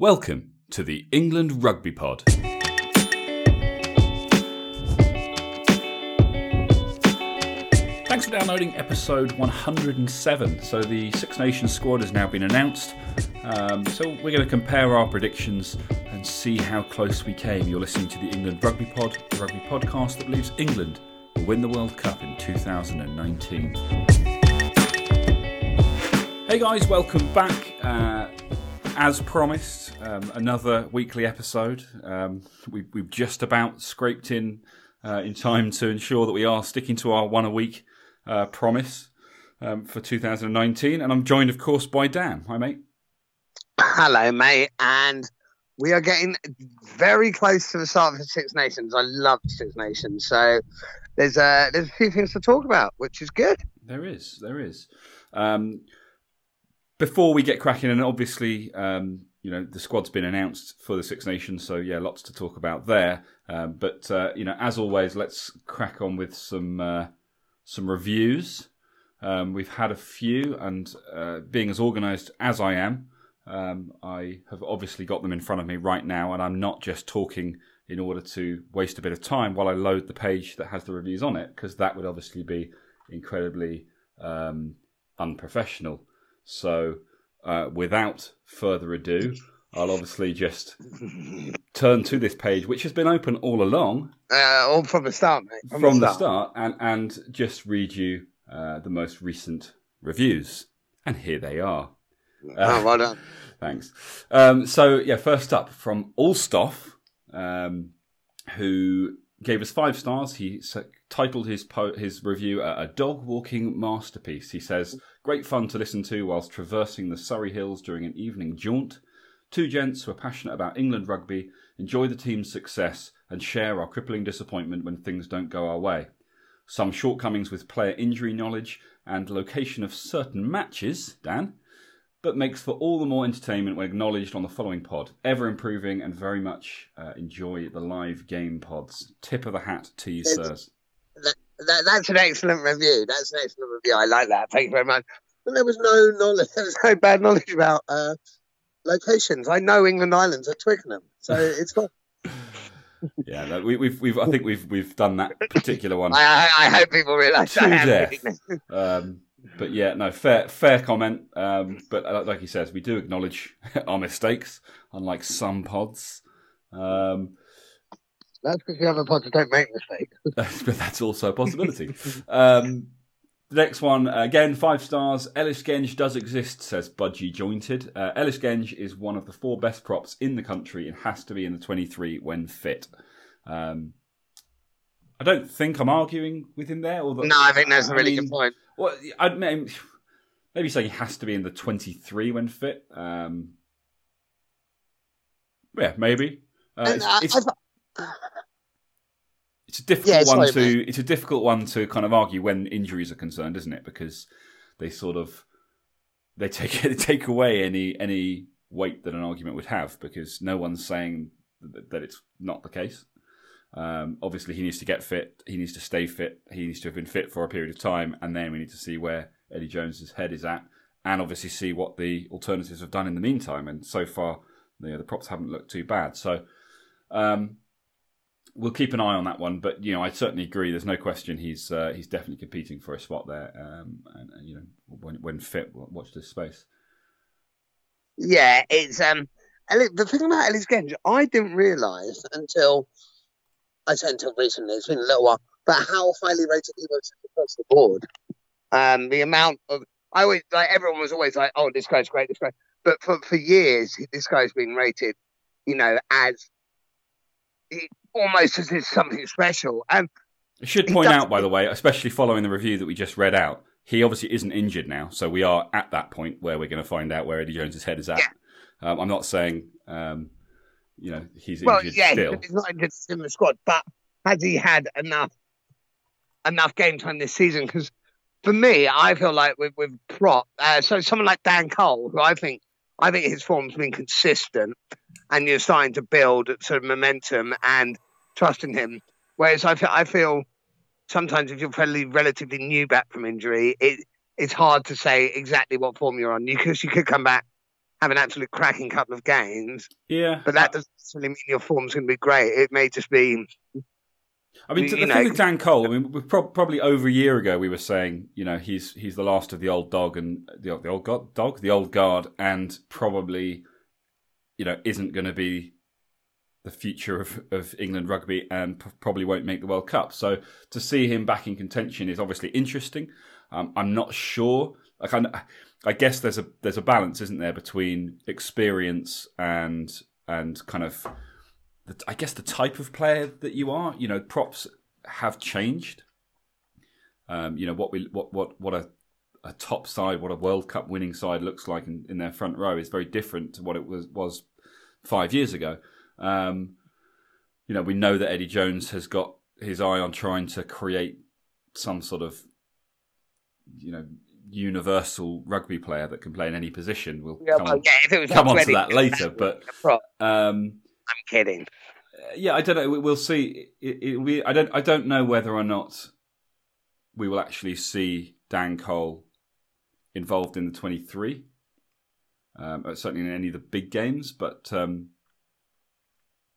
Welcome to the England Rugby Pod. Thanks for downloading episode 107. So, the Six Nations squad has now been announced. Um, so, we're going to compare our predictions and see how close we came. You're listening to the England Rugby Pod, the rugby podcast that believes England will win the World Cup in 2019. Hey guys, welcome back. Uh, as promised, um, another weekly episode. Um, we, we've just about scraped in uh, in time to ensure that we are sticking to our one a week uh, promise um, for 2019. And I'm joined, of course, by Dan. Hi, mate. Hello, mate. And we are getting very close to the start of the Six Nations. I love Six Nations. So there's a, there's a few things to talk about, which is good. There is. There is. Um, before we get cracking, and obviously, um, you know, the squad's been announced for the Six Nations, so yeah, lots to talk about there. Um, but uh, you know, as always, let's crack on with some uh, some reviews. Um, we've had a few, and uh, being as organised as I am, um, I have obviously got them in front of me right now, and I'm not just talking in order to waste a bit of time while I load the page that has the reviews on it, because that would obviously be incredibly um, unprofessional. So, uh, without further ado, I'll obviously just turn to this page, which has been open all along. Uh, all from the start, mate. From, from the, start. start. and, and just read you uh, the most recent reviews. And here they are. oh, well done. Thanks. Um, so, yeah, first up from Allstoff, um, who gave us five stars. He titled his po- his review a, a dog walking masterpiece. He says, "Great fun to listen to whilst traversing the Surrey Hills during an evening jaunt. Two gents who are passionate about England rugby, enjoy the team's success, and share our crippling disappointment when things don't go our way. Some shortcomings with player injury knowledge and location of certain matches, Dan." but makes for all the more entertainment when acknowledged on the following pod. Ever improving and very much uh, enjoy the live game pods. Tip of the hat to you, sirs. That, that, that's an excellent review. That's an excellent review. I like that. Thank you very much. And there was no knowledge. There was no bad knowledge about uh, locations. I know England Islands at Twickenham, so it's cool. yeah, no, we, have we've I think we've we've done that particular one. I, I, I hope people realise that. Um, but yeah, no, fair fair comment. Um, but uh, like he says, we do acknowledge our mistakes, unlike some pods. Um, that's because the other pods don't make mistakes. but that's also a possibility. um, the next one, again, five stars. Ellis Genge does exist, says Budgie Jointed. Uh, Ellis Genge is one of the four best props in the country and has to be in the 23 when fit. Um, I don't think I'm arguing with him there. Although, no, I think that's a really mean, good point. Well, I'd maybe, maybe say he has to be in the 23 when fit. Um, yeah, maybe. Uh, it's, uh, it's, it's, a difficult yeah, one to it's a difficult one to kind of argue when injuries are concerned, isn't it? Because they sort of they take they take away any any weight that an argument would have because no one's saying that, that it's not the case. Um, obviously, he needs to get fit. He needs to stay fit. He needs to have been fit for a period of time, and then we need to see where Eddie Jones's head is at, and obviously see what the alternatives have done in the meantime. And so far, you know, the props haven't looked too bad. So um, we'll keep an eye on that one. But you know, I certainly agree. There's no question he's uh, he's definitely competing for a spot there. Um, and, and, you know, when when fit, watch this space. Yeah, it's um. The thing about Ellis Genge, I didn't realise until I say until recently, it's been a little while, but how highly rated he was across the board. Um, the amount of I always like everyone was always like, oh, this guy's great, this guy. But for for years, this guy's been rated, you know, as he, almost as if something special. And I should point out, by the way, especially following the review that we just read out, he obviously isn't injured now, so we are at that point where we're going to find out where Eddie Jones's head is at. Yeah. Um, I'm not saying um, you know he's injured. well, injured yeah, still. he's not injured in the squad, but has he had enough enough game time this season? Because for me, I feel like with with prop, uh, so someone like Dan Cole, who I think I think his form's been consistent, and you're starting to build sort of momentum and trust in him. Whereas I feel, I feel sometimes if you're fairly relatively new back from injury, it it's hard to say exactly what form you're on because you could come back have an absolute cracking couple of games. Yeah, but that doesn't necessarily mean your form's going to be great. It may just be. I mean, the know, thing with Dan Cole, I mean, pro- probably over a year ago, we were saying, you know, he's he's the last of the old dog and the, the old god, dog, the old guard, and probably, you know, isn't going to be the future of, of England rugby and p- probably won't make the World Cup. So to see him back in contention is obviously interesting. Um, I'm not sure. Like I, I guess there's a there's a balance, isn't there, between experience and and kind of, the, I guess the type of player that you are. You know, props have changed. Um, you know what we what what what a a top side, what a World Cup winning side looks like in, in their front row is very different to what it was was five years ago. Um, you know, we know that Eddie Jones has got his eye on trying to create some sort of, you know, universal rugby player that can play in any position. We'll yeah, come, well, on, yeah, come on to that later. But um, I'm kidding. Yeah, I don't know. We'll see. It, it, we, I don't. I don't know whether or not we will actually see Dan Cole involved in the 23. Um, certainly in any of the big games, but um,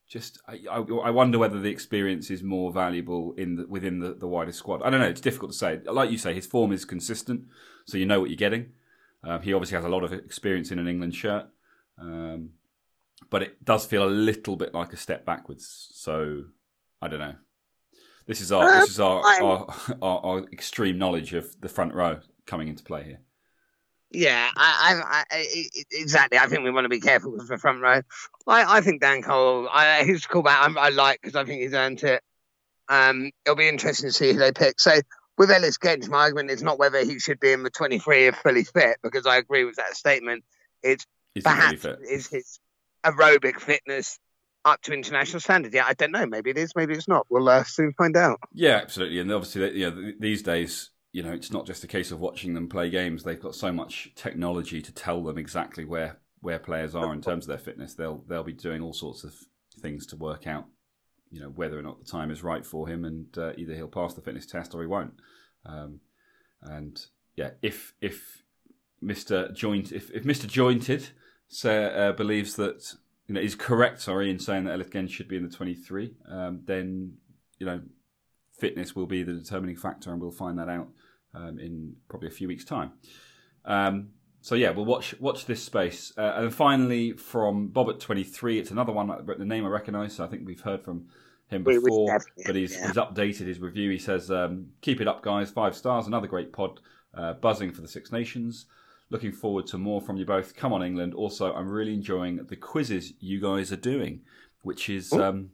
just I, I, wonder whether the experience is more valuable in the, within the, the wider squad. I don't know. It's difficult to say. Like you say, his form is consistent, so you know what you're getting. Um, he obviously has a lot of experience in an England shirt, um, but it does feel a little bit like a step backwards. So I don't know. This is our this is our, our, our, our extreme knowledge of the front row coming into play here. Yeah, I, I, I, exactly. I think we want to be careful with the front row. I, I think Dan Cole, I, his callback, I, I like because I think he's earned it. Um, it'll be interesting to see who they pick. So with Ellis Genge, my argument is not whether he should be in the 23 if fully fit, because I agree with that statement. It's perhaps is his aerobic fitness up to international standard. Yeah, I don't know. Maybe it is. Maybe it's not. We'll uh, soon find out. Yeah, absolutely. And obviously, you know, these days you know, it's not just a case of watching them play games. They've got so much technology to tell them exactly where where players are in terms of their fitness. They'll they'll be doing all sorts of things to work out, you know, whether or not the time is right for him, and uh, either he'll pass the fitness test or he won't. Um, and yeah, if if Mister Joint if, if Mister Jointed say, uh, believes that you know is correct, sorry, in saying that Ellis should be in the twenty three, um, then you know fitness will be the determining factor, and we'll find that out um, in probably a few weeks' time. Um, so yeah, we'll watch watch this space. Uh, and finally, from Bob at twenty three, it's another one. The name I recognise. So I think we've heard from him before, but he's, yeah. he's updated his review. He says, um, "Keep it up, guys. Five stars. Another great pod. Uh, buzzing for the Six Nations. Looking forward to more from you both. Come on, England. Also, I'm really enjoying the quizzes you guys are doing, which is." Um,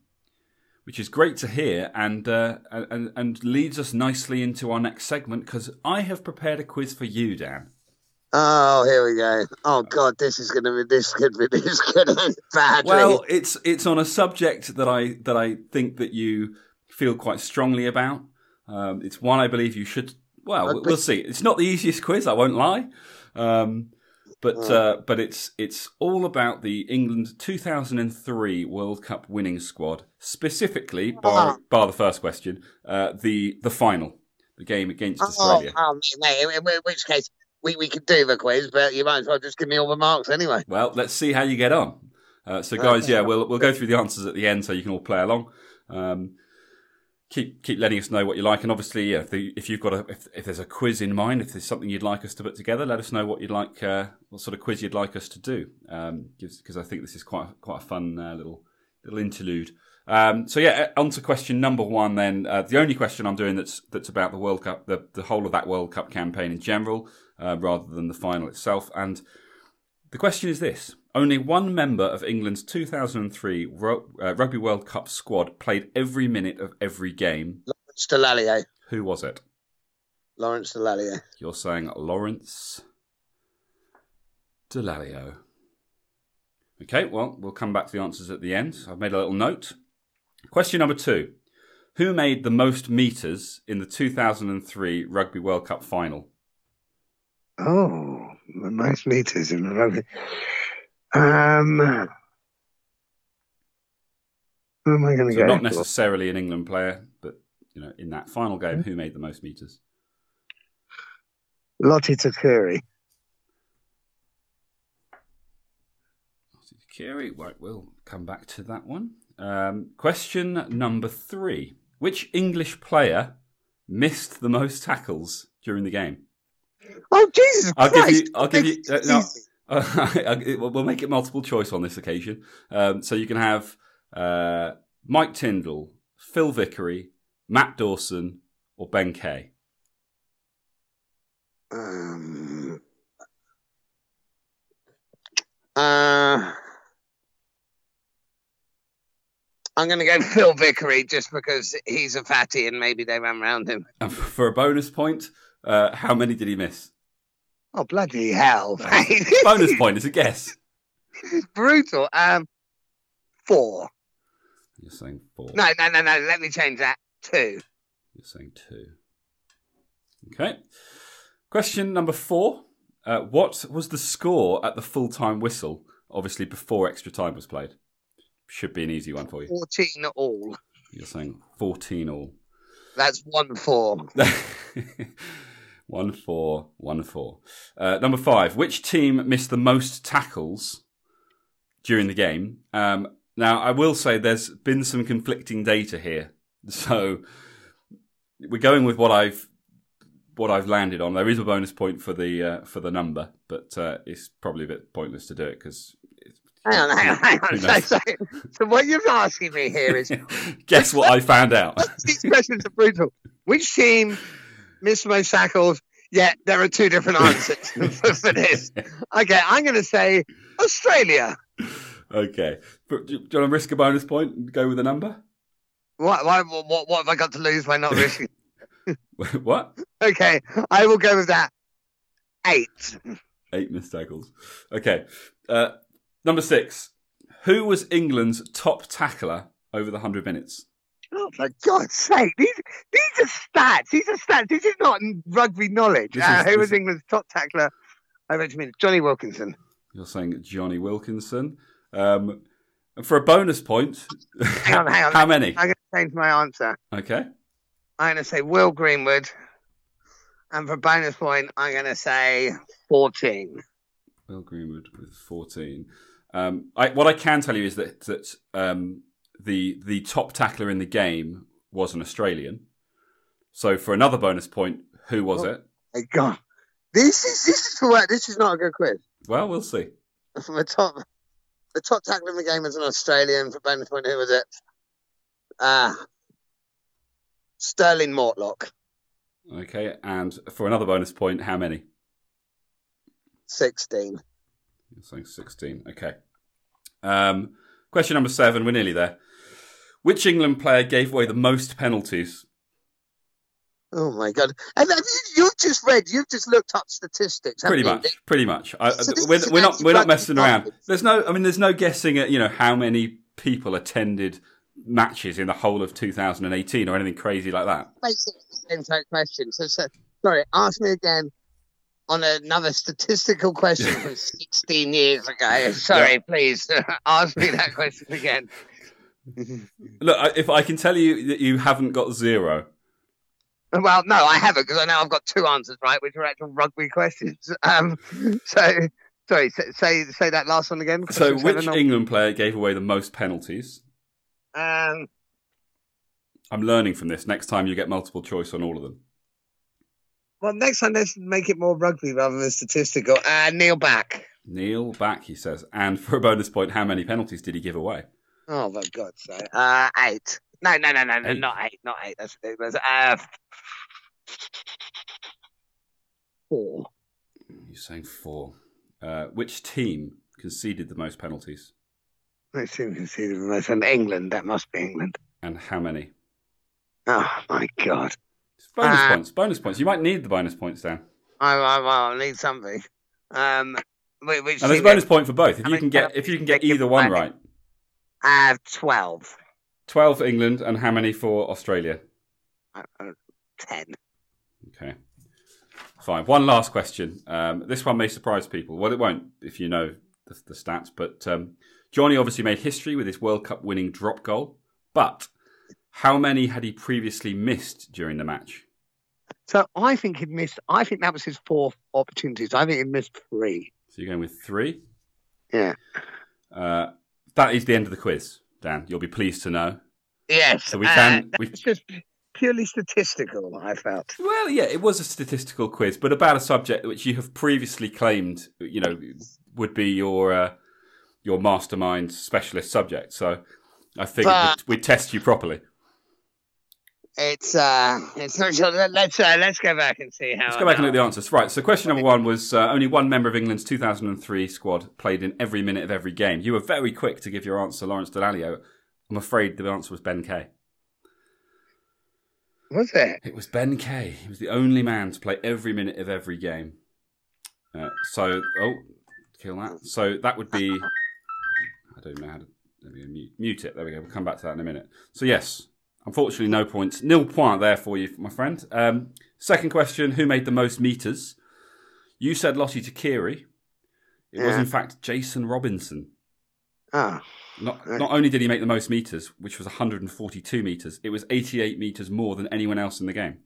which is great to hear and, uh, and, and leads us nicely into our next segment because I have prepared a quiz for you, Dan. Oh, here we go. Oh God, this is going to be this could be this could end badly. Well, it's it's on a subject that I that I think that you feel quite strongly about. Um, it's one I believe you should. Well, we'll see. It's not the easiest quiz. I won't lie. Um, but oh. uh, but it's it's all about the England 2003 World Cup winning squad, specifically bar, oh. bar the first question, uh, the the final, the game against oh, Australia. Oh, mate, in which case we, we could do the quiz, but you might as well just give me all the marks anyway. Well, let's see how you get on. Uh, so, guys, yeah, we'll we'll go through the answers at the end, so you can all play along. Um, keep keep letting us know what you like, and obviously, yeah, if, the, if you've got a if, if, there's a quiz in mind, if there's something you'd like us to put together, let us know what you'd like, uh, what sort of quiz you'd like us to do, because um, I think this is quite quite a fun uh, little little interlude. Um, so yeah, uh, on to question number one. Then uh, the only question I'm doing that's that's about the World Cup, the the whole of that World Cup campaign in general, uh, rather than the final itself. And the question is this: only one member of England's 2003 uh, Rugby World Cup squad played every minute of every game. Lawrence Dallaglio. Who was it? Lawrence Dallaglio. You're saying Lawrence Dallaglio. Okay, well, we'll come back to the answers at the end. I've made a little note. Question number two Who made the most metres in the 2003 Rugby World Cup final? Oh, the most metres in the rugby. Um, who am I going to so go? Not necessarily an England player, but you know, in that final game, who made the most meters? Lote Tuqiri. Kiri, right, we'll come back to that one. Um, question number three: Which English player missed the most tackles during the game? Oh Jesus I'll Christ! give you. I'll give you. Uh, no. uh, we'll make it multiple choice on this occasion. Um, so you can have uh, Mike Tindall, Phil Vickery, Matt Dawson, or Ben Kay. Um, uh, I'm going to go Phil Vickery just because he's a fatty and maybe they ran round him. And for a bonus point, uh, how many did he miss? Oh bloody hell! mate. bonus point is a guess. brutal. Um, four. You're saying four. No, no, no, no. Let me change that. Two. You're saying two. Okay. Question number four. Uh, what was the score at the full time whistle? Obviously, before extra time was played. Should be an easy one for you. Fourteen all. You're saying 14 all. That's one four. one four, one four. Uh, number five. Which team missed the most tackles during the game? Um, now, I will say there's been some conflicting data here, so we're going with what I've what I've landed on. There is a bonus point for the uh, for the number, but uh, it's probably a bit pointless to do it because. Hang on, hang on, hang on. So, so, so what you're asking me here is Guess what I found out. these questions are brutal. Which team missed the most tackles? Yeah, there are two different answers for, for this. Okay, I'm going to say Australia. okay, but do, do you want to risk a bonus point and go with a number? What, why, what, what have I got to lose by not risking? what? Okay, I will go with that. Eight. Eight missed tackles. Okay. Uh, number six. Who was England's top tackler over the 100 minutes? Oh, for God's sake. These, these are stats. These are stats. This is not rugby knowledge. This Uh, is- who was England's top tackler over 80 minutes? Jonny Wilkinson. You're saying Jonny Wilkinson. Um, and for a bonus point, Hang on, hang on. how many? I'm going to change my answer. Okay. I'm going to say Will Greenwood. And for bonus point, I'm going to say 14. Will Greenwood with 14. Um, I, what I can tell you is that, that um, the the top tackler in the game was an Australian. So for another bonus point, who was Oh. it? My God. This is this is what? This is not a good quiz. Well, we'll see. From the top, the top tackler in the game was an Australian. For bonus point, who was it? Ah, Stirling Mortlock, Okay. And for another bonus point, how many? sixteen. You're saying 16. Okay. Um, question number seven. We're nearly there. Which England player gave away the most penalties? Oh my God! And you've just read, you've just looked up statistics. Pretty you? much. Pretty much. I, So we're, we're not. We're not messing around. There's no. I mean, there's no guessing at you know how many people attended matches in the whole of 2018 or anything crazy like that. Basically, same type question. So, so, sorry, ask me again on another statistical question from 16 years ago. Sorry, please ask me that question again. Look, if I can tell you that you haven't got zero, Well, no, I haven't because I know I've got two answers right, which are actual rugby questions. Um, so, sorry, say say, say that last one again. so which England player gave away the most penalties? Um, I'm learning from this. Next time you get multiple choice on all of them. well, next time let's make it more rugby rather than statistical. Uh, Neil Back. Neil back, he says. And for a bonus point, how many penalties did he give away? Oh, for God's sake. Uh, eight. No, no, no, no, no, Eight. not eight, not eight. That's ridiculous. Uh, four. You're saying four. Uh, which team conceded the most penalties? Let's see if we can see the most. And England, that must be England. And how many? Oh, my God. It's bonus Uh, points. Bonus points. You might need the bonus points, Dan. I, I, I need something. Um, whi- which And there's a bonus point for both. If I you mean, can get if you can get either one right. I have 12. Twelve for England, and how many for Australia? Uh, uh, 10. Okay. Fine. One last question. Um, this one may surprise people. Well, it won't if you know the, the stats. But um, Johnny obviously made history with his World Cup winning drop goal. But how many had he previously missed during the match? So I think he'd missed, I think that was his fourth opportunities. I think he missed three. So you're going with three. Yeah. Uh, that is the end of the quiz, Dan. You'll be pleased to know. Yes. So we can- Uh, we- it's just purely statistical. I felt. Well, yeah, it was a statistical quiz, but about a subject which you have previously claimed, you know, would be your uh, your mastermind specialist subject. So I figured But- we'd, we'd test you properly. It's uh, it's not sure. Let- Let's uh, let's go back and see how. Let's go back and look at the answers. Right. So question number one was uh, only one member of England's 2003 squad played in every minute of every game. You were very quick to give your answer, Lawrence Dallaglio. I'm afraid the answer was Ben Kay. Was it? It was Ben Kay. He was the only man to play every minute of every game. Uh, so, oh, kill that. So that would be. I don't know how to. Let me mute, mute it. There we go. We'll come back to that in a minute. So yes, unfortunately, no points. Nil point there for you, my friend. Um, second question: Who made the most meters? You said Lote Tuqiri. It was in fact Jason Robinson. Oh, Not, Right. not only did he make the most meters, which was 142 meters, it was 88 meters more than anyone else in the game.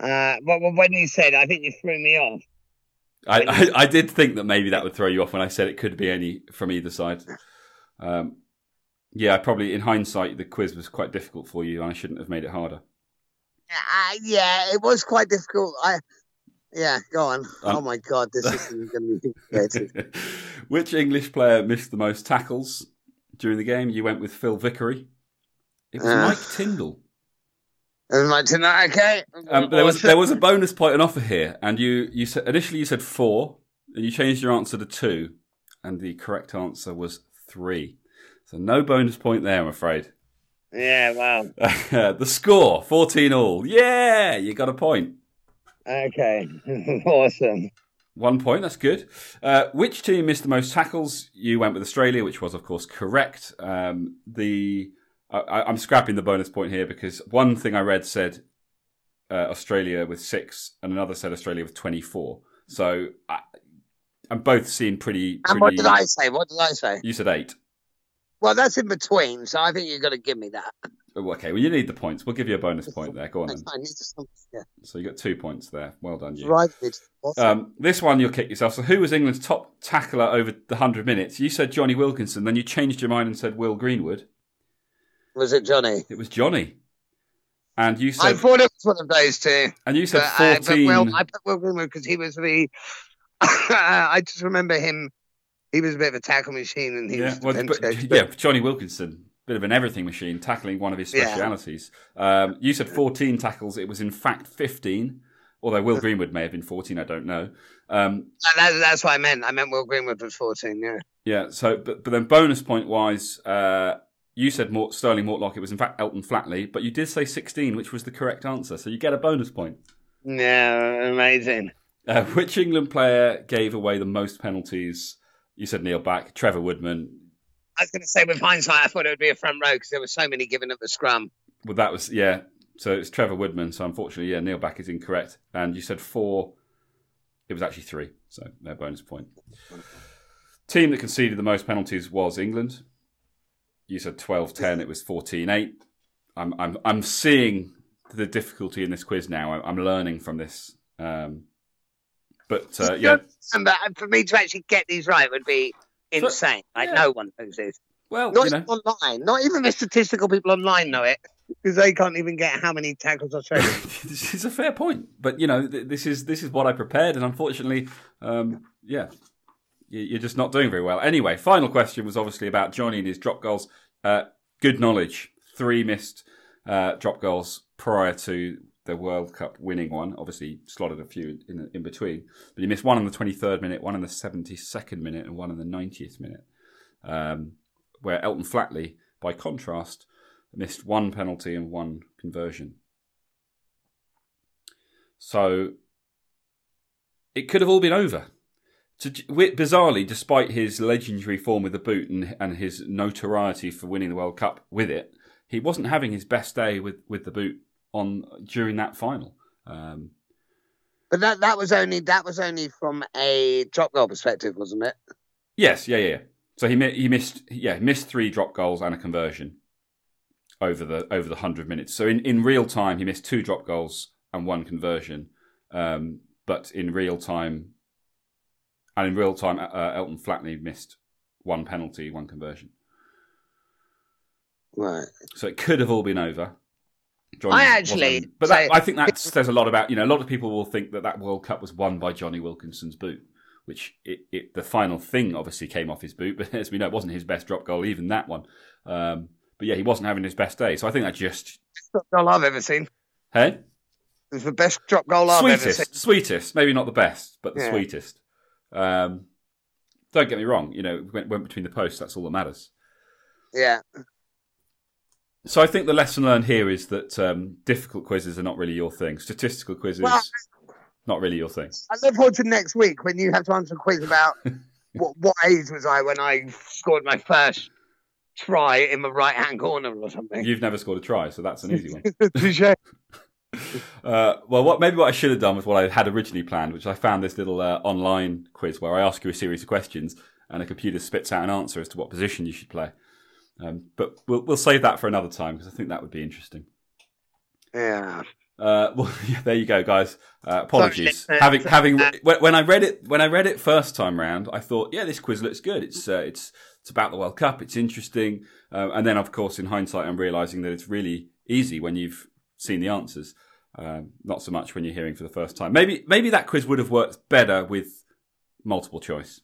uh, well, well, when you said, I think you threw me off. I, I, I did think that maybe that would throw you off when I said it could be any from either side. Um, yeah, probably in hindsight, the quiz was quite difficult for you, and I shouldn't have made it harder. Uh, yeah, it was quite difficult. I, yeah, go on. Um, oh my god, this isn't going to be creative. Which English player missed the most tackles during the game? You went with Phil Vickery. It was Uh. Mike Tindall. Am I tonight? Okay. Um, there was there was a bonus point on offer here, and you you said initially you said four, and you changed your answer to two, and the correct answer was three. So no bonus point there, I'm afraid. Yeah, well, the score, 14 all. Yeah, you got a point. okay. awesome. One point, that's good. Uh, which team missed the most tackles? You went with Australia, which was, of course, correct. Um, the I, I'm scrapping the bonus point here because one thing I read said uh, Australia with six, and another said Australia with 24. So I, I'm both seeing pretty. And what did I say? What did I say? You said eight. Well, that's in between, so I think you've got to give me that. Oh, okay, well, you need the points. We'll give you a bonus point there. Go on then. I need to yeah. So you got two points there. Well done, you. Right. Awesome. Um, this one you'll kick yourself. So, who was England's top tackler over the 100 minutes? You said Jonny Wilkinson, then you changed your mind and said Will Greenwood. was it Johnny? It was Johnny. And you said I thought it was one of those two. and you said But, uh, 14. but Will, I put Will Greenwood because he was the. I just remember him. He was a bit of a tackle machine, and he yeah, was well, but, coach, yeah, Jonny Wilkinson, bit of an everything machine, tackling one of his Yeah. specialities. Um, you said 14 tackles. It was in fact 15, although Will Greenwood may have been 14. I don't know. Um, That, that's what I meant. I meant Will Greenwood was fourteen. Yeah. Yeah. So, but but then bonus point wise, uh, you said Mort, Stirling Mortlock. It was in fact Elton Flatley, but you did say sixteen, which was the correct answer. So you get a bonus point. Yeah, amazing. Uh, which England player gave away the most penalties? You said Neil Back, Trevor Woodman. I was going to say, with hindsight, I thought it would be a front row because there were so many given at the scrum. Well, that was yeah. So it's Trevor Woodman. So unfortunately, yeah, Neil Back is incorrect. And you said four. It was actually three. So no bonus point. Team that conceded the most penalties was England. You said 12-10. It was 14-8. I'm I'm I'm seeing the difficulty in this quiz now. I'm, I'm learning from this. Um, but uh, yeah, And for me to actually get these right would be insane. Like yeah. no one knows this. well, Not you know, online. Not even the statistical people online know it because they can't even get how many tackles Australia. this is a fair point. But you know, th- this is this is what I prepared, and unfortunately, um, yeah, you- you're just not doing very well. Anyway, final question was obviously about Johnny and his drop goals. Uh, good knowledge. Three missed uh, drop goals prior to the World Cup winning one. Obviously, slotted a few in, in between, but he missed one in the 23rd minute, one in the 72nd minute, and one in the 90th minute. Um, where Elton Flatley, by contrast, missed one penalty and one conversion. So it could have all been over. To, bizarrely, despite his legendary form with the boot and, and his notoriety for winning the World Cup with it, he wasn't having his best day with, with the boot on during that final. Um, but that that was only that was only from a drop goal perspective, wasn't it? yes, yeah, yeah. So he he missed yeah missed three drop goals and a conversion over the over the hundred minutes. So in, in real time, he missed two drop goals and one conversion. Um, but in real time, and in real time, uh, Elton Flatley missed one penalty, one conversion. Right. So it could have all been over. Johnny I actually- wasn't- but that, I think that says a lot about you know a lot of people will think that that World Cup was won by Jonny Wilkinson's boot, which it, it the final thing obviously came off his boot, but as we know, it wasn't his best drop goal, even that one. Um, but yeah, he wasn't having his best day, so I think that just Drop goal I've ever seen. hey It's the best drop goal I've ever seen. sweetest, sweetest, maybe not the best, but the Yeah. sweetest. Um, don't get me wrong, you know, went, went between the posts. That's all that matters. Yeah. So I think the lesson learned here is that um, difficult quizzes are not really your thing. Statistical quizzes, Well- not really your thing. I look forward to next week when you have to answer a quiz about what, what age was I when I scored my first try in the right hand corner or something. You've never scored a try, so that's an easy one. Uh, well, what maybe what I should have done was what I had originally planned, which I found this little uh, online quiz where I ask you a series of questions and a computer spits out an answer as to what position you should play. Um, but we'll we'll save that for another time because I think that would be interesting. yeah. Uh, well, yeah, there you go, guys. Uh, apologies. Sorry, uh, having having when, when I read it when I read it first time round, I thought, yeah, this quiz looks good. It's uh, it's it's about the World Cup. It's interesting. Uh, and then, of course, in hindsight, I'm realizing that it's really easy when you've seen the answers. Um, not so much when you're hearing for the first time. Maybe maybe that quiz would have worked better with multiple choice.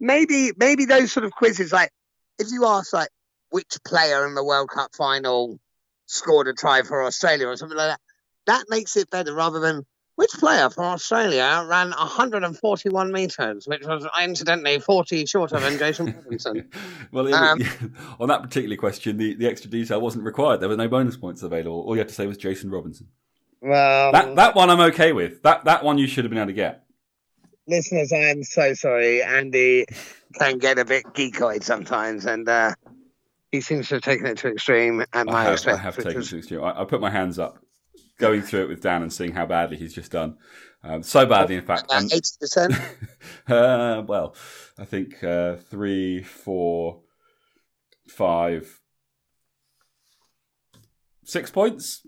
Maybe maybe those sort of quizzes, like if you ask like which player in the World Cup final scored a try for Australia or something like that, that makes it better rather than which player for Australia ran 141 metres, which was incidentally 40 shorter than Jason Robinson. well, Um, on that particular question, the, the extra detail wasn't required. There were no bonus points available. All you had to say was Jason Robinson. Well, That that one I'm okay with. That that one you should have been able to get. Listeners, I am so sorry. Andy can get a bit geekoid sometimes, and uh, he seems to have taken it to extreme. At I my have, I have taken was- it to extreme. I, I put my hands up, going through it with Dan and seeing how badly he's just done. Um, so badly, in fact. uh, 80%. uh, well, I think uh, three, four, five, six points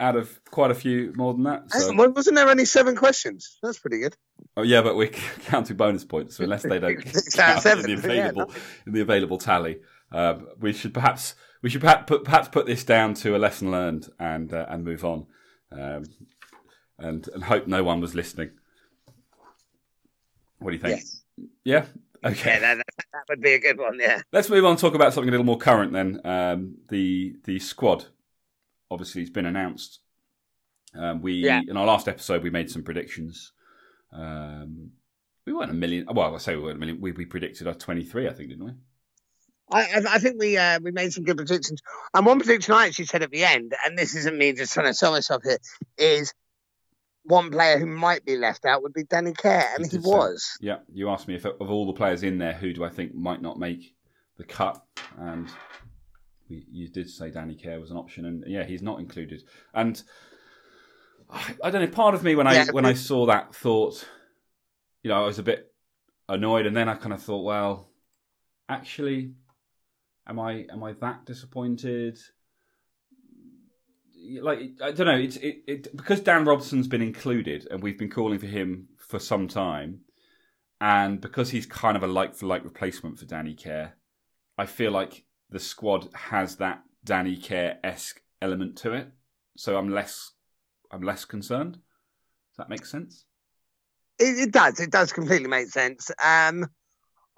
out of quite a few more than that. So. Wasn't there only seven questions? That's pretty good. Oh yeah, but we're counting bonus points, so unless they don't Six out of count in the seven, yeah, in the available tally, um, we should perhaps we should perhaps put, perhaps put this down to a lesson learned and uh, and move on, um, and and hope no one was listening. What do you think? Yes. Yeah. Okay. Yeah, that, that, that would be a good one. Yeah. Let's move on and talk about something a little more current then. Um, the the squad obviously it's been announced. Um, we Yeah. in our last episode we made some predictions. Um, we weren't a million. Well, I say we weren't a million. We, we predicted our twenty three, I think, didn't we? I, I, think we uh, we made some good predictions. And one prediction I actually said at the end, and this isn't me just trying to sell myself here, is one player who might be left out would be Danny Care, and he say. was. Yeah. You asked me if of all the players in there, who do I think might not make the cut, and we, you did say Danny Care was an option, and yeah, he's not included. And I, I don't know. Part of me when I when I saw that thought, you know, I was a bit annoyed, and then I kind of thought, well, actually, am I am I that disappointed? Like I don't know. It's it, it because Dan Robson's been included, and we've been calling for him for some time, and because he's kind of a like for like replacement for Danny Care, I feel like the squad has that Danny Care esque element to it. So I'm less I'm less concerned. Does that make sense? It, it does. It does completely make sense. Um,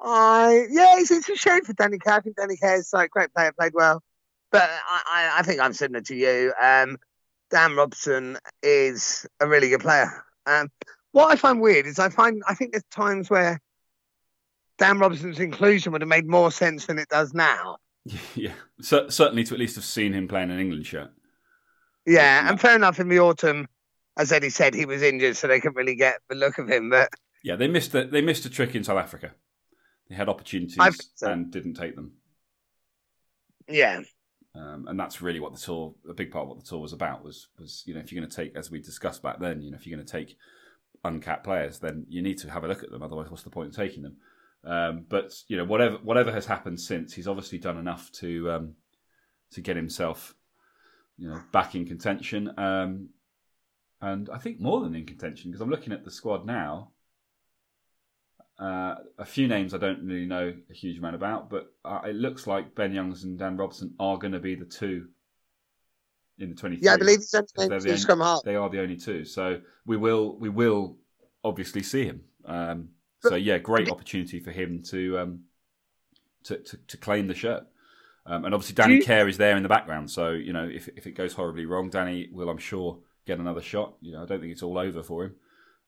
I yeah, it's, it's a shame for Danny Care. I think Danny Care is like a great player, played well, but I, I, I think I'm similar to you. Um, Dan Robson is a really good player. Um, what I find weird is I find I think there's times where Dan Robson's inclusion would have made more sense than it does now. yeah, Cer- certainly to at least have seen him playing an England shirt. Yeah, and fair enough. In the autumn, as Eddie said, he was injured, so they couldn't really get the look of him. But Yeah, they missed a, they missed a trick in South Africa. They had opportunities so. and didn't take them. yeah, Um, and that's really what the tour, a big part of what the tour was about was, was you know, if you're going to take, as we discussed back then, you know, if you're going to take uncapped players, then you need to have a look at them. Otherwise, what's the point in taking them? Um, but you know, whatever whatever has happened since, he's obviously done enough to um, to get himself, you know, back in contention. Um, and I think more than in contention because I'm looking at the squad now. Uh, a few names I don't really know a huge amount about, but uh, it looks like Ben Youngs and Dan Robson are going to be the two in the 23. Yeah, I believe he's the only-. They are the only two, so we will we will obviously see him. Um, so yeah, great opportunity for him to um, to, to to claim the shirt. Um, and obviously, Danny you- Care is there in the background. So you know, if if it goes horribly wrong, Danny will, I'm sure, get another shot. You know, I don't think it's all over for him.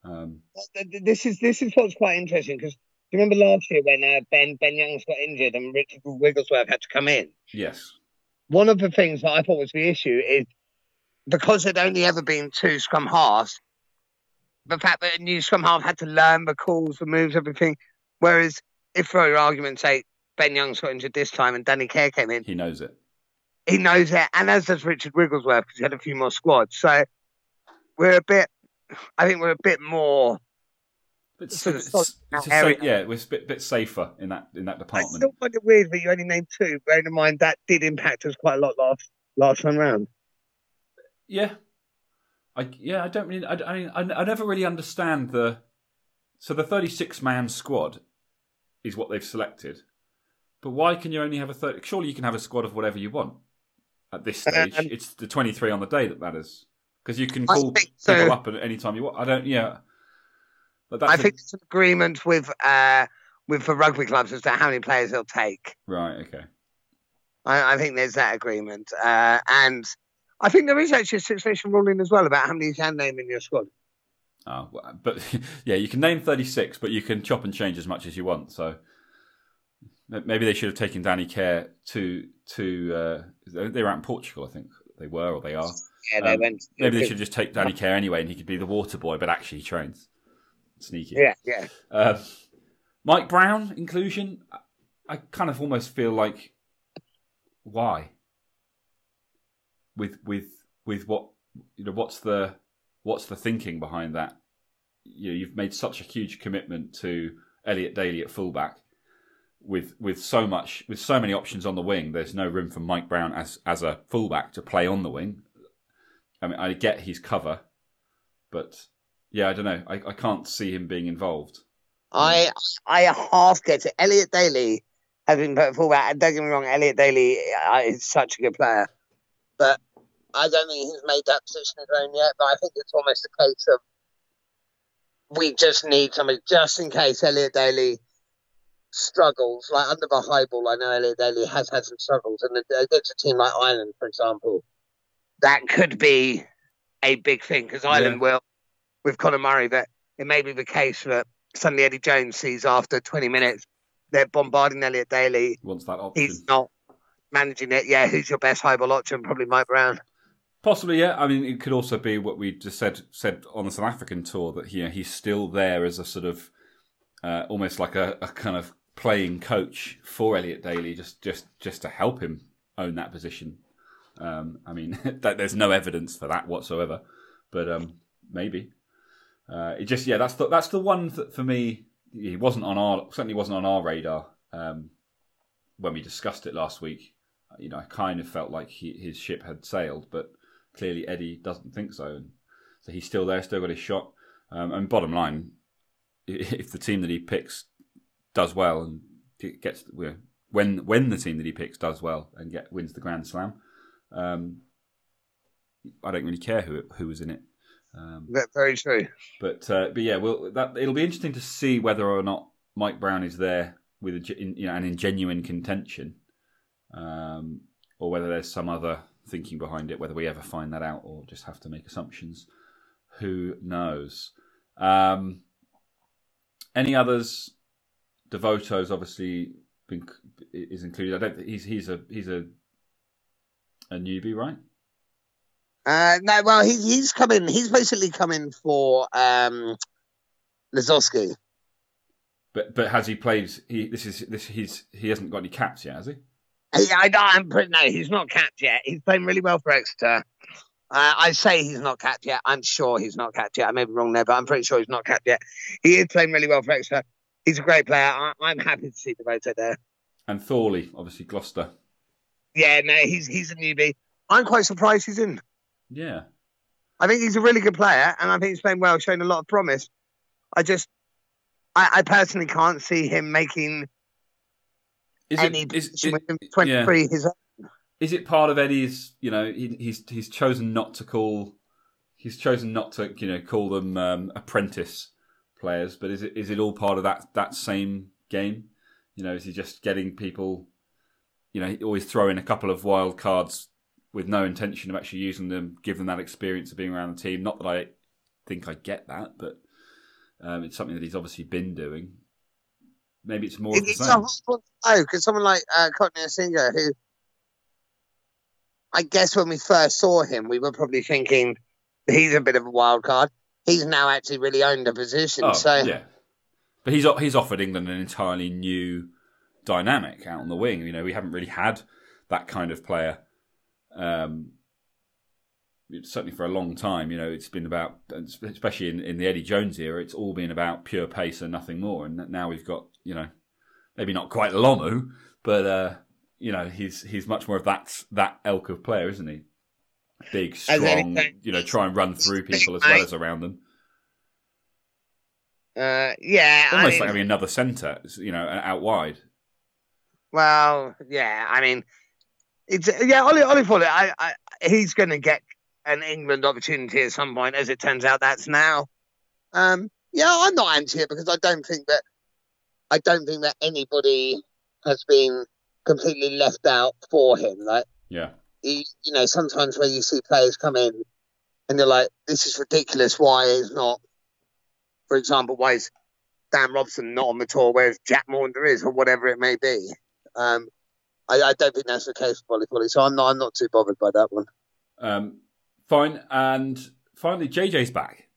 Um, Th- th- This is this is what's quite interesting because do you remember last year when uh, Ben Ben Youngs got injured and Richard Wigglesworth had to come in. yes, One of the things that I thought was the issue is because there'd only ever been two scrum halves, the fact that a new scrum half had to learn the calls, the moves, everything. Whereas if for your argument's sake, Ben Youngs got injured this time and Danny Care came in, he knows it. he knows it, and as does Richard Wigglesworth because he had a few more squads. So we're a bit, I think we're a bit more. But Sort of it's, it's yeah, we're a bit, bit safer in that in that department. I still find it weird that you only named two, bearing in mind that did impact us quite a lot last last time round. Yeah, I yeah I don't really I, I mean I, I never really understand the so the thirty six man squad is what they've selected, but why can you only have a thirty? Surely you can have a squad of whatever you want at this stage. Um, it's the twenty three on the day that matters because you can call so. people up at any time you want. I don't yeah. But that's I a- think it's an agreement with uh with the rugby clubs as to how many players they'll take. right. Okay. I, I think there's that agreement, uh, and I think there is actually a Six Nation ruling as well about how many you can name in your squad. Oh, but yeah, you can name 36, but you can chop and change as much as you want. So maybe they should have taken Danny Care to to uh, they were out in Portugal, I think they were or they are. Yeah, they Um, went. Maybe they should just take Danny Care anyway, and he could be the water boy, but actually he trains. Sneaky. Yeah, yeah. Uh, Mike Brown inclusion. I- I kind of almost feel like why with with with what you know what's the what's the thinking behind that? You know, you've made such a huge commitment to Elliot Daly at fullback with with so much with so many options on the wing. There's no room for Mike Brown as as a fullback to play on the wing. I mean, I get his cover, but yeah, I don't know. I, I can't see him being involved. I I half get it. Elliot Daly has been put fullback, and don't get me wrong, Elliot Daly uh, is such a good player, but I don't think he's made that position his own yet. But I think it's almost a case of we just need somebody just in case Elliot Daly struggles. Like under the high ball, I know Elliot Daly has had some struggles, and against a team like Ireland, for example, that could be a big thing because Ireland will, with Conor Murray, that it may be the case that suddenly Eddie Jones sees after 20 minutes they're bombarding Elliot Daly. Wants that option. He's not managing it. Yeah, who's your best high ball option? Probably Mike Brown. Possibly, yeah. I mean, it could also be what we just said said on the South African tour that you he's still there as a sort of uh, almost like a, a kind of playing coach for Elliot Daly, just just just to help him own that position. Um, I mean, there's no evidence for that whatsoever, but um, maybe uh, it just yeah. That's the that's the one that for me he wasn't on our certainly wasn't on our radar um, when we discussed it last week. You know, I kind of felt like he, his ship had sailed, but clearly Eddie doesn't think so, and so he's still there, still got his shot. Um, and bottom line, if the team that he picks does well and gets when when the team that he picks does well and get wins the Grand Slam, um, I don't really care who who was in it. Um, Ve- Very true. but uh, but yeah, well, that it'll be interesting to see whether or not Mike Brown is there with a, in, you know, and in genuine contention, um, or whether there's some other thinking behind it. Whether we ever find that out, or just have to make assumptions. Who knows? Um, any others? Devoto's obviously been is included. I don't. think He's he's a he's a a newbie, right? Uh, no, well, he, he's coming. He's basically coming for um, Lozowski. But but has he played? He this is this he's he hasn't got any caps yet, has he? I, I'm pretty, no, he's not capped yet. He's playing really well for Exeter. Uh, I say he's not capped yet. I'm sure he's not capped yet. I may be wrong there, but I'm pretty sure he's not capped yet. He is playing really well for Exeter. He's a great player. I, I'm happy to see Devoto there. And Thorley, obviously Gloucester. Yeah, no, he's he's a newbie. I'm quite surprised he's in. Yeah. I think he's a really good player, and I think he's playing well, showing a lot of promise. I just, I, I personally can't see him making Is it, is, it- within 23 his own. is it part of Eddie's? You know, he, he's he's chosen not to call. He's chosen not to, you know, call them um, apprentice players. But is it is it all part of that that same game? You know, is he just getting people? You know, he always throw in a couple of wild cards with no intention of actually using them, give them that experience of being around the team. Not that I think I get that, but um, it's something that he's obviously been doing. Maybe it's more It's a hard one to know because someone like uh, Cokanasiga, who I guess when we first saw him, we were probably thinking he's a bit of a wild card. He's now actually really owned a position. Oh, so yeah, but he's he's offered England an entirely new dynamic out on the wing. You know, we haven't really had that kind of player. Um, certainly for a long time, you know, it's been about, especially in, in the Eddie Jones era, it's all been about pure pace and nothing more. And now we've got, you know, maybe not quite Lomu, but uh, you know, he's he's much more of that that elk of player, isn't he? Big, strong, you know, try and run through people as well as around them. uh, yeah, I Almost mean, like having another centre, you know, out wide. well, yeah, I mean, it's yeah, Ollie Ollie Thorley, I, I, he's going to get an England opportunity at some point. As it turns out, that's now. Um, yeah, I'm not anti it because I don't think that I don't think that anybody has been completely left out for him. Like Yeah. you, you know, sometimes when you see players come in and you're like, this is ridiculous. Why is not, for example, why is Dan Robson not on the tour, whereas Jack Maunder is, or whatever it may be? Um, I, I don't think that's the case for Polly so I'm not, I'm not too bothered by that one. Um, fine. And finally, JJ's back.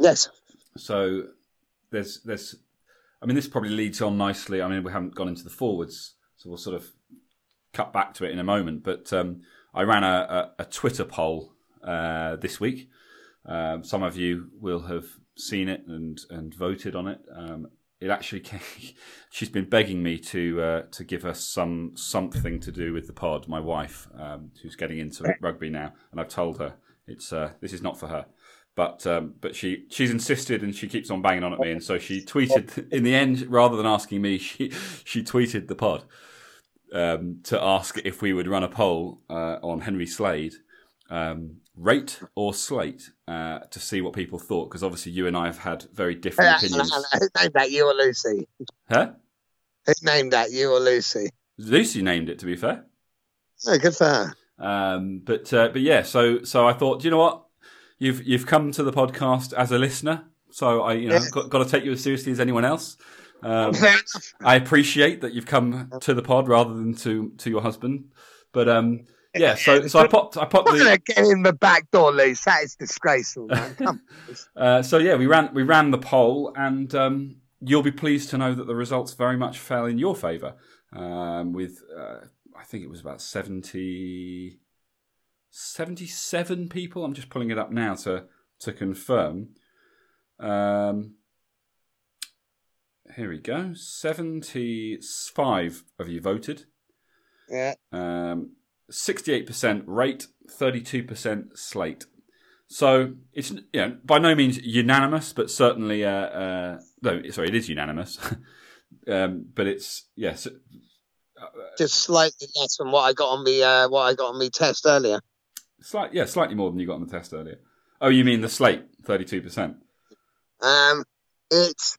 Yes. So there's there's I mean this probably leads on nicely. I mean we haven't gone into the forwards, so we'll sort of cut back to it in a moment. But um, I ran a, a, a Twitter poll uh, this week. Um, some of you will have seen it and and voted on it. Um, it actually came, she's been begging me to uh, to give us some something to do with the pod. My wife, um, who's getting into rugby now, and I've told her it's uh, this is not for her. But um, but she she's insisted and she keeps on banging on at me, and so she tweeted in the end rather than asking me, she she tweeted the pod um, to ask if we would run a poll uh, on Henry Slade, um, rate or slate, uh, to see what people thought. Because obviously you and I have had very different opinions. Who named that you or Lucy? Huh? Who named that you or Lucy? Lucy named it. To be fair. Oh, good for her. Um, but uh, but yeah, so so I thought, do you know what? You've you've come to the podcast as a listener, so I you know got, got to take you as seriously as anyone else. Um, I appreciate that you've come to the pod rather than to to your husband. But um, yeah, so so I popped I popped I'm the get in the back door, Luce. That is disgraceful, man. Come uh, so yeah we ran we ran the poll and um, you'll be pleased to know that the results very much fell in your favour. Um, with uh, I think it was about 70, 77 people. I'm just pulling it up now to to confirm. Um, here we go. Seventy-five of you voted. Yeah. Um, 68% rate, 32% slate. So it's you know by no means unanimous, but certainly uh, uh no sorry it is unanimous, um, but it's yes Just slightly less than what I got on the uh, what I got on the test earlier. Slight yeah slightly more than you got on the test earlier. Oh, you mean the slate thirty two percent? Um, it's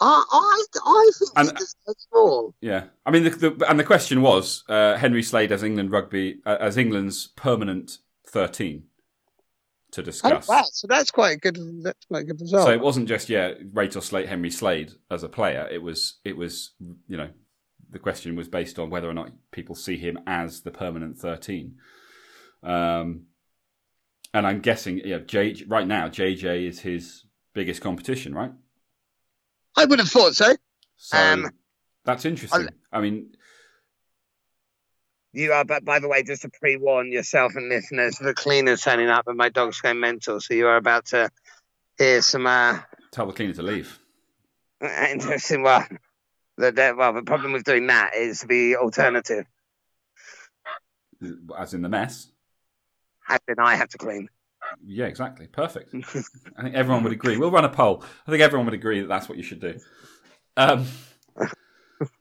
I I I think And- it's it's more. Yeah, I mean the, the and the question was uh, Henry Slade as England rugby uh, as England's permanent thirteen to Oh, discuss. wow, so that's quite a good. That's quite a good result. So it wasn't just yeah, rate or slate Henry Slade as a player. It was it was you know the question was based on whether or not people see him as the permanent thirteen. Um, and I'm guessing yeah, J, right now JJ is his biggest competition, right? I would have thought so. So Um, that's interesting. I mean, You are, but by the way, just to pre-warn yourself and listeners, the cleaner's turning up, and my dog's going mental. So you are about to hear some uh, tell the cleaner to leave. interesting. Well, the, the well, the problem with doing that is the alternative. As in the mess. As in, I had to clean. Yeah, exactly. Perfect. I think everyone would agree. We'll run a poll. I think everyone would agree that that's what you should do. Um,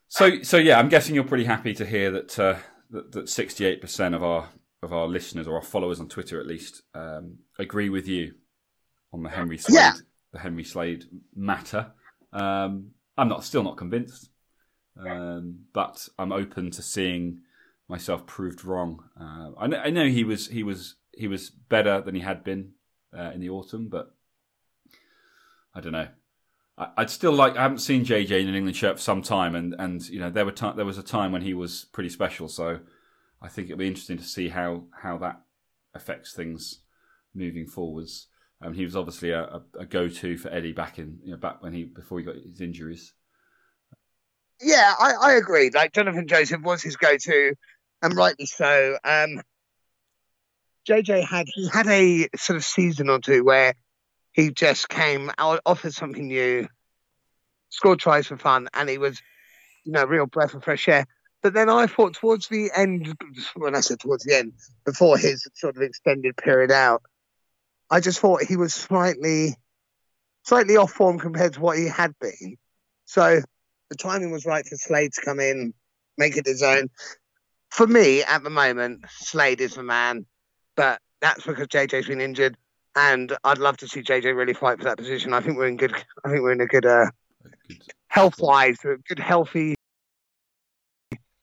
so, so yeah, I'm guessing you're pretty happy to hear that uh, that 68% of our of our listeners or our followers on Twitter, at least, um, agree with you on the Henry Slade, Yeah. the Henry Slade matter. Um, I'm not still not convinced, um, but I'm open to seeing myself proved wrong. Uh, I, know, I know he was he was he was better than he had been uh, in the autumn, but I don't know. I, I'd still like. I haven't seen JJ in an England shirt for some time, and, and you know there were there was a time when he was pretty special. So I think it'll be interesting to see how how that affects things moving forwards. Um, he was obviously a, a, a go to for Eddie back in you know back when he before he got his injuries. Yeah, I, I agree. Like Jonathan Joseph was his go-to, and rightly so. Um, JJ had he had a sort of season or two where he just came out, offered something new, scored tries for fun, and he was, you know, real breath of fresh air. But then I thought towards the end, when I said towards the end, before his sort of extended period out, I just thought he was slightly, slightly off form compared to what he had been. So the timing was right for Slade to come in, make it his own. For me, at the moment, Slade is the man, but that's because JJ's been injured, and I'd love to see JJ really fight for that position. I think we're in good. I think we're in a good uh, Good. health wise, good healthy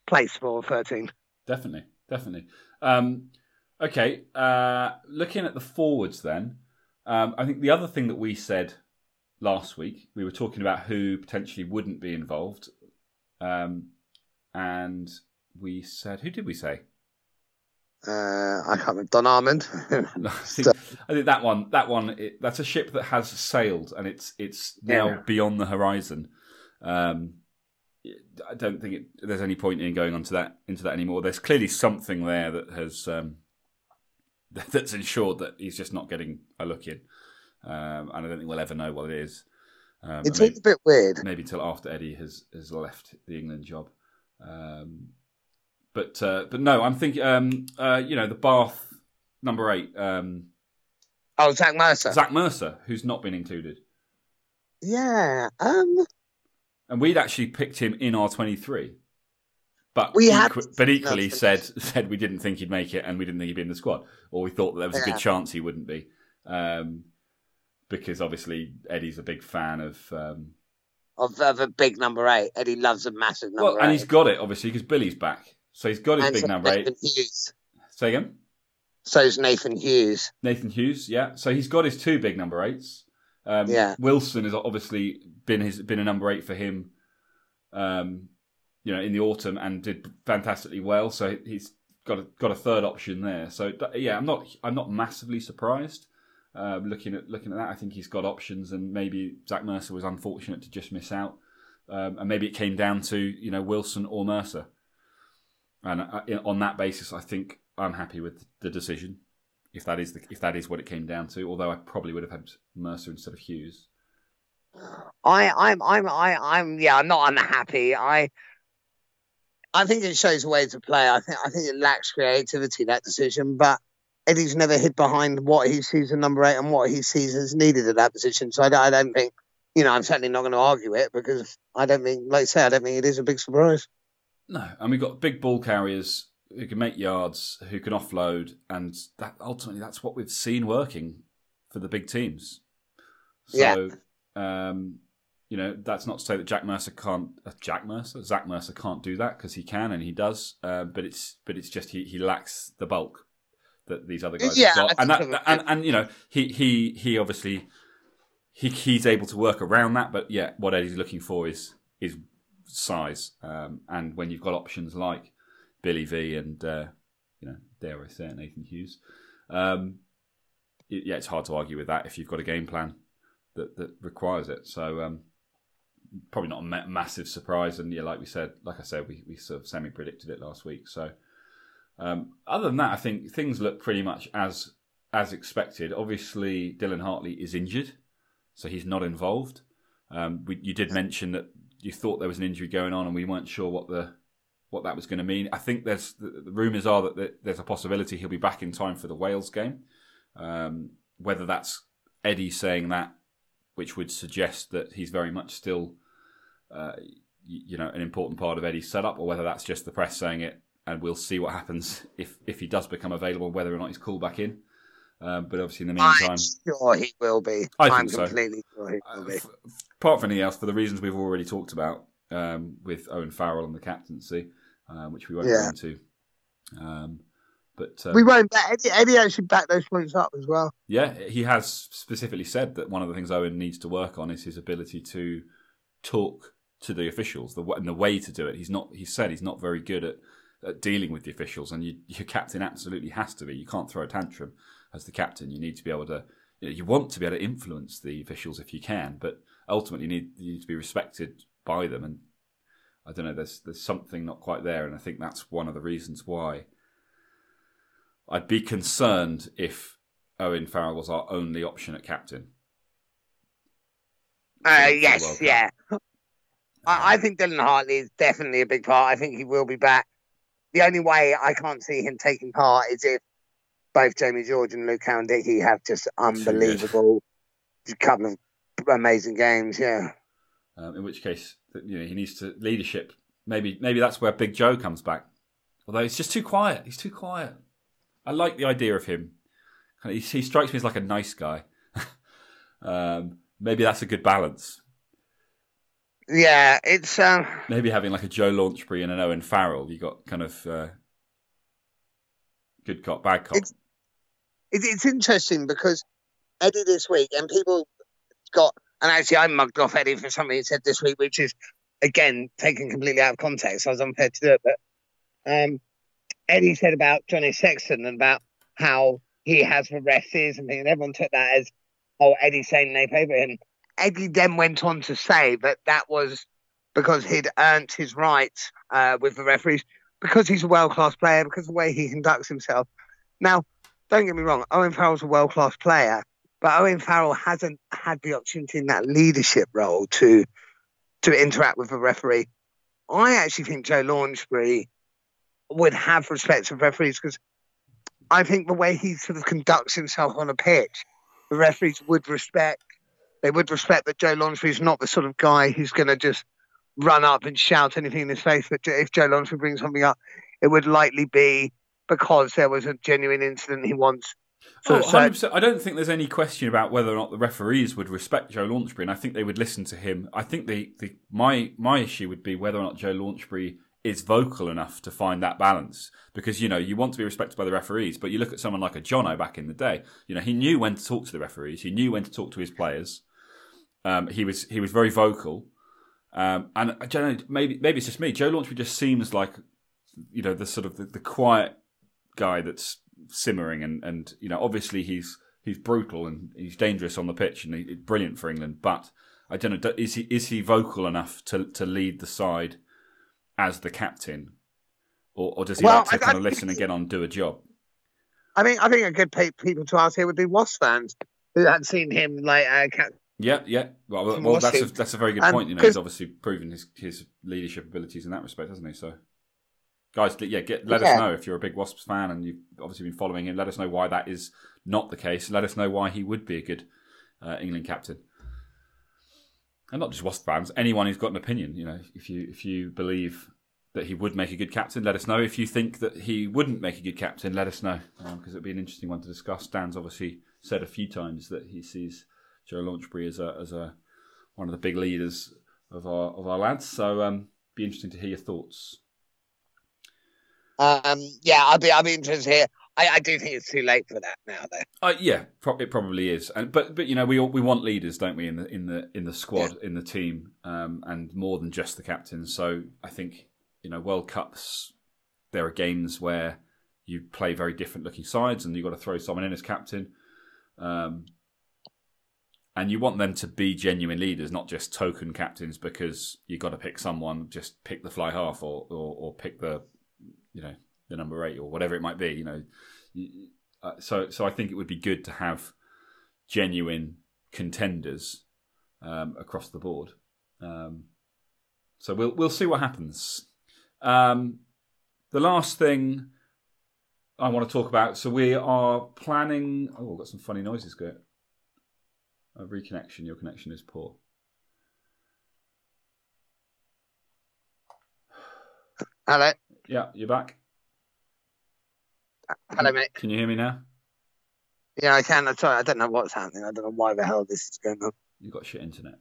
place for 13. Definitely, definitely. Um, okay, uh, looking at the forwards, then um, I think the other thing that we said last week, we were talking about who potentially wouldn't be involved, um, and we said, who did we say? Uh, I can't remember Don Armand. I think, I think that one, that one, it, that's a ship that has sailed and it's it's now Yeah. beyond the horizon. Um, I don't think it, there's any point in going on to that into that anymore. There's clearly something there that has um, that's ensured that he's just not getting a look in, um, and I don't think we'll ever know what it is. Um, it's maybe, a bit weird. maybe until after Eddie has has left the England job. Um, but uh, but no, I'm thinking. Um, uh, you know, the Bath number eight, um, Oh, Zach Mercer. Zach Mercer, who's not been included, Yeah. Um. and we'd actually picked him in our 23. But We had- equi- but equally No, said said we didn't think he'd make it, and we didn't think he'd be in the squad, or we thought that there was a Yeah. good chance he wouldn't be, um, because obviously Eddie's a big fan of. Um, Of, of a big number eight. Eddie loves a massive number well, and eight. he's got it obviously because Billy's back, so he's got his And big so number eight. Nathan Hughes. Say again. So's Nathan Hughes. Nathan Hughes, yeah. So he's got his two big number eights. Um, Yeah. Wilson has obviously been his been a number eight for him. Um, you know, in the autumn and did fantastically well. So he's got a, got a third option there. So yeah, I'm not I'm not massively surprised. Uh, looking at looking at that, I think he's got options, and maybe Zach Mercer was unfortunate to just miss out, um, and maybe it came down to you know Wilson or Mercer. And uh, on that basis, I think I'm happy with the decision if that is the, if that is what it came down to. Although I probably would have had Mercer instead of Hughes. I, I'm, I'm, I, I'm, yeah, I'm not unhappy. I, I think it shows a way to play. I think, I think it lacks creativity that decision, but Eddie's never hid behind what he sees as number eight and what he sees as needed at that position. So I, I don't think, you know, I'm certainly not going to argue it because I don't think, like I say, I don't think it is a big surprise. No, and we've got big ball carriers who can make yards, who can offload, and that ultimately that's what we've seen working for the big teams. So, um, you know, that's not to say that Jack Mercer can't. Uh, Jack Mercer, Zach Mercer can't do that because he can and he does. Uh, but it's but it's just he, he lacks the bulk that these other guys Yeah, have got, and that and, and you know he he he obviously he he's able to work around that. But yeah, what Eddie's looking for is is size, um, and when you've got options like Billy V and uh, you know dare I say it, Nathan Hughes, um, it, yeah, it's hard to argue with that if you've got a game plan that that requires it. So um, probably not a ma- massive surprise, and yeah, like we said, like I said, we we sort of semi predicted it last week. So um, other than that, I think things look pretty much as as expected. Obviously, Dylan Hartley is injured, so he's not involved. Um, we, you did mention that you thought there was an injury going on, and we weren't sure what the what that was going to mean. I think there's the, the rumours are that the, there's a possibility he'll be back in time for the Wales game. Um, whether that's Eddie saying that, which would suggest that he's very much still, uh, you know, an important part of Eddie's setup, or whether that's just the press saying it, and we'll see what happens if if he does become available, whether or not he's called back in. Um, but obviously, in the meantime, I'm sure he will be. I I'm think so. completely sure he will uh, be. f- apart from anything else, for the reasons we've already talked about um, with Owen Farrell and the captaincy, um, which we won't Yeah. go into. Um, but uh, We won't. But Eddie, Eddie actually backed those points up as well. Yeah, he has specifically said that one of the things Owen needs to work on is his ability to talk to the officials, the and the way to do it. He's not. He said he's not very good at, at dealing with the officials, and you, your captain absolutely has to be. You can't throw a tantrum as the captain. You need to be able to. You, know, you want to be able to influence the officials if you can, but ultimately you need you need to be respected by them. And I don't know. There's there's something not quite there, and I think that's one of the reasons why. I'd be concerned if Owen Farrell was our only option at captain. Uh, for- for the World yes, yeah. I, I think Dylan Hartley is definitely a big part. I think he will be back. The only way I can't see him taking part is if both Jamie George and Luke Cowan-Dickie have just unbelievable couple of amazing games. Yeah. Um, in which case, you know, he needs to leadership. Maybe, maybe that's where Big Joe comes back. Although he's just too quiet. He's too quiet. I like the idea of him. He, he strikes me as like a nice guy. um, maybe that's a good balance. Yeah, it's um, Maybe having like a Joe Launchbury and an Owen Farrell, you got kind of uh, good cop, bad cop. It's- it, it's interesting because Eddie this week, and people got, and actually I mugged off Eddie for something he said this week, which is again taken completely out of context. I was unfair to do it, but um, Eddie said about Johnny Sexton and about how he has the referees and things, and everyone took that as, oh, Eddie saying they favour him. Eddie then went on to say that that was because he'd earned his rights uh, with the referees because he's a world class player, because of the way he conducts himself. Now, don't get me wrong, Owen Farrell's a world class player, but Owen Farrell hasn't had the opportunity in that leadership role to to interact with the referee. I actually think Joe Launchbury would have respect for referees because I think the way he sort of conducts himself on a pitch, the referees would respect. They would respect that Joe Launchbury is not the sort of guy who's going to just run up and shout anything in his face. But if Joe Launchbury brings something up, it would likely be because there was a genuine incident he wants. Oh, So, so 100%. I don't think there's any question about whether or not the referees would respect Joe Launchbury, and I think they would listen to him. I think the, the my my issue would be whether or not Joe Launchbury is vocal enough to find that balance. Because you know you want to be respected by the referees, but you look at someone like a Jono back in the day. You know he knew when to talk to the referees, he knew when to talk to his players. Um, he was he was very vocal, um, and I don't know. Maybe maybe it's just me. Joe Launchbury just seems like you know the sort of the, the quiet guy that's simmering and and you know obviously he's he's brutal and he's dangerous on the pitch and he's brilliant for England but I don't know is he is he vocal enough to to lead the side as the captain? Or, or does he Well, like to I- kind I of listen and get on and do a job? I think I think a good pe- people to ask here would be Wasp fans who had seen him like uh, ca- yeah yeah. Well, well, that's a, that's a very good Um, point you know, he's obviously proven his his leadership abilities in that respect hasn't he? So guys yeah get let Yeah. us know if you're a big Wasps fan and you've obviously been following him. Let us know why that is not the case. Let us know why he would be a good uh, England captain. And not just Wasp fans anyone who's got an opinion you know if you if you believe that he would make a good captain let us know. If you think that he wouldn't make a good captain let us know because it'd be an interesting one to discuss. Dan's obviously said a few times that he sees Joe Launchbury as a as a one of the big leaders of our of our lads. So um be interesting to hear your thoughts Um, yeah, I'll be I'll be interested here. I, I do think it's too late for that now, though. Uh, yeah, pro- it probably is, and but but you know we all, we want leaders, don't we, in the in the in the squad, in the team, um, and more than just the captain. So I think you know World Cups, there are games where you play very different looking sides, and you've got to throw someone in as captain, um, and you want them to be genuine leaders, not just token captains, because you've got to pick someone, just pick the fly half or or, or pick the you know the number eight or whatever it might be, you know. Uh, so so I think it would be good to have genuine contenders um, across the board. Um, so we'll we'll see what happens. Um, the last thing I want to talk about. So we are planning. Oh, we've got some funny noises going. A reconnection. Your connection is poor. Hello. Yeah, you're back. Hello, mate. Can you hear me now? Yeah, I can. I'm sorry. I don't know what's happening. I don't know why the hell this is going on. You've got shit internet.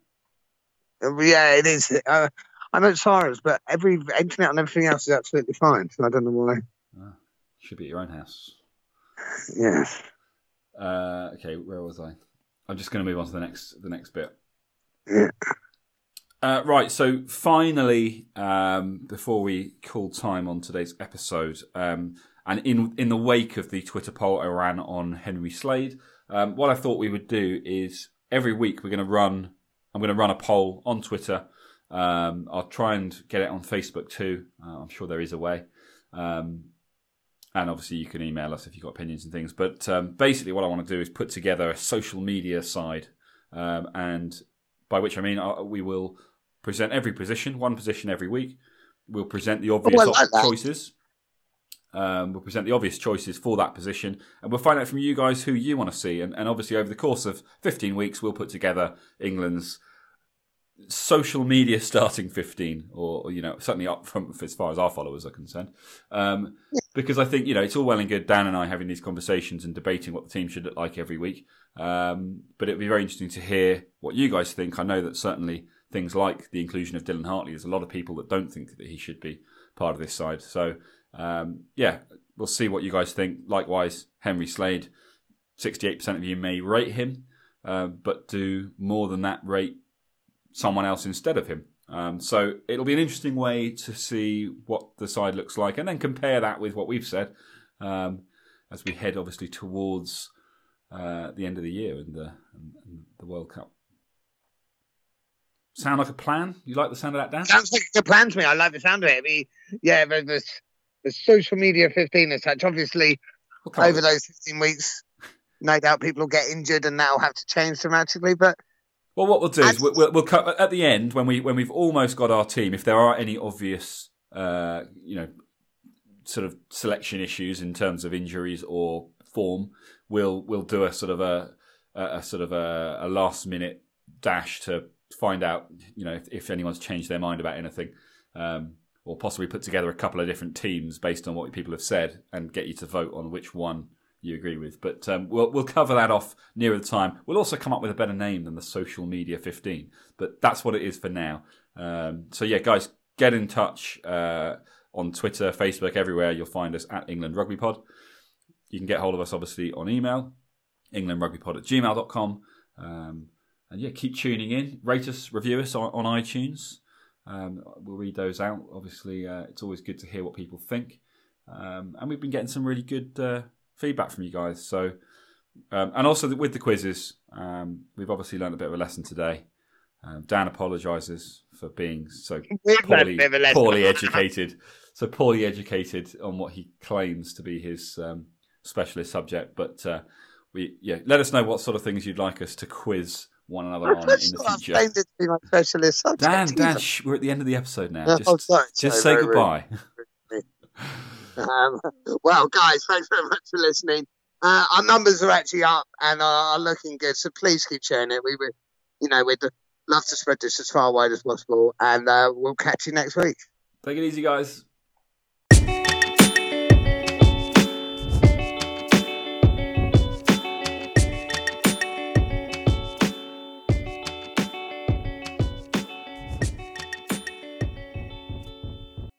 Uh, Yeah, it is. Uh, I'm at Cyrus, but every internet and everything else is absolutely fine. So I don't know why. Ah, should be at your own house. Yes. Uh, okay, where was I? I'm just going to move on to the next the next bit. Yeah. Uh, right, so finally, um, before we call time on today's episode, um, and in in the wake of the Twitter poll I ran on Henry Slade, um, what I thought we would do is every week we're going to run. I'm going to run a poll on Twitter. Um, I'll try and get it on Facebook too. Uh, I'm sure there is a way. Um, and obviously, you can email us if you've got opinions and things. But um, basically, what I want to do is put together a social media side, um, and by which I mean uh, we will present every position, one position every week. We'll present the obvious I like op- choices. Um, we'll present the obvious choices for that position, and we'll find out from you guys who you want to see. And, and obviously, over the course of 15 weeks, we'll put together England's social media starting 15 or, or, you know certainly up from as far as our followers are concerned. Um, because i think you know it's all well and good dan and i having these conversations and debating what the team should look like every week. Um, but it'd be very interesting to hear what you guys think. I know that certainly things like the inclusion of dylan hartley there's a lot of people that don't think that he should be part of this side. So um, yeah we'll see what you guys think. Likewise henry slade 68% of you may rate him uh, but do more than that rate someone else instead of him. Um, so it'll be an interesting way to see what the side looks like, and then compare that with what we've said um, as we head obviously towards uh, the end of the year and the, and, the World Cup. Sound like a plan? You like the sound of that, Dan? Sounds like a good plan to me. I like the sound of it. I mean, yeah, the, the, social media 15 as such. Obviously, We'll come up over those 15 weeks, no doubt people will get injured and that'll have to change dramatically. But Well, what we'll do is we'll, we'll, we'll cut at the end when we when we've almost got our team. If there are any obvious, uh, you know, sort of selection issues in terms of injuries or form, we'll we'll do a sort of a a, a sort of a, a last minute dash to find out, you know, if, if anyone's changed their mind about anything, um, or possibly put together a couple of different teams based on what people have said and get you to vote on which one you agree with. But um, we'll we'll cover that off nearer the time. We'll also come up with a better name than the social media 15, but that's what it is for now. Um, so yeah, guys, get in touch uh, on Twitter, Facebook, everywhere. You'll find us at England Rugby Pod. You can get hold of us obviously on email, englandrugbypod at gmail.com. Um, and yeah, keep tuning in. Rate us, review us on, on iTunes. Um, we'll read those out. Obviously, uh, it's always good to hear what people think. Um, and we've been getting some really good uh, feedback from you guys. So, um, and also with the quizzes, um, we've obviously learned a bit of a lesson today. Um, Dan apologises for being so we've learned a poorly, bit of a lesson. poorly educated, so poorly educated on what he claims to be his um, specialist subject. But uh, we, yeah, let us know what sort of things you'd like us to quiz one another on in the future. to be my specialist subject. Dan, Dan, shh, we're at the end of the episode now. Oh, Just, sorry, just sorry, say very goodbye. Um, well, guys, thanks very much for listening. Uh, our numbers are actually up and are, are looking good, so please keep sharing it. We would, you know, we'd love to spread this as far wide as possible, and uh, we'll catch you next week. Take it easy, guys.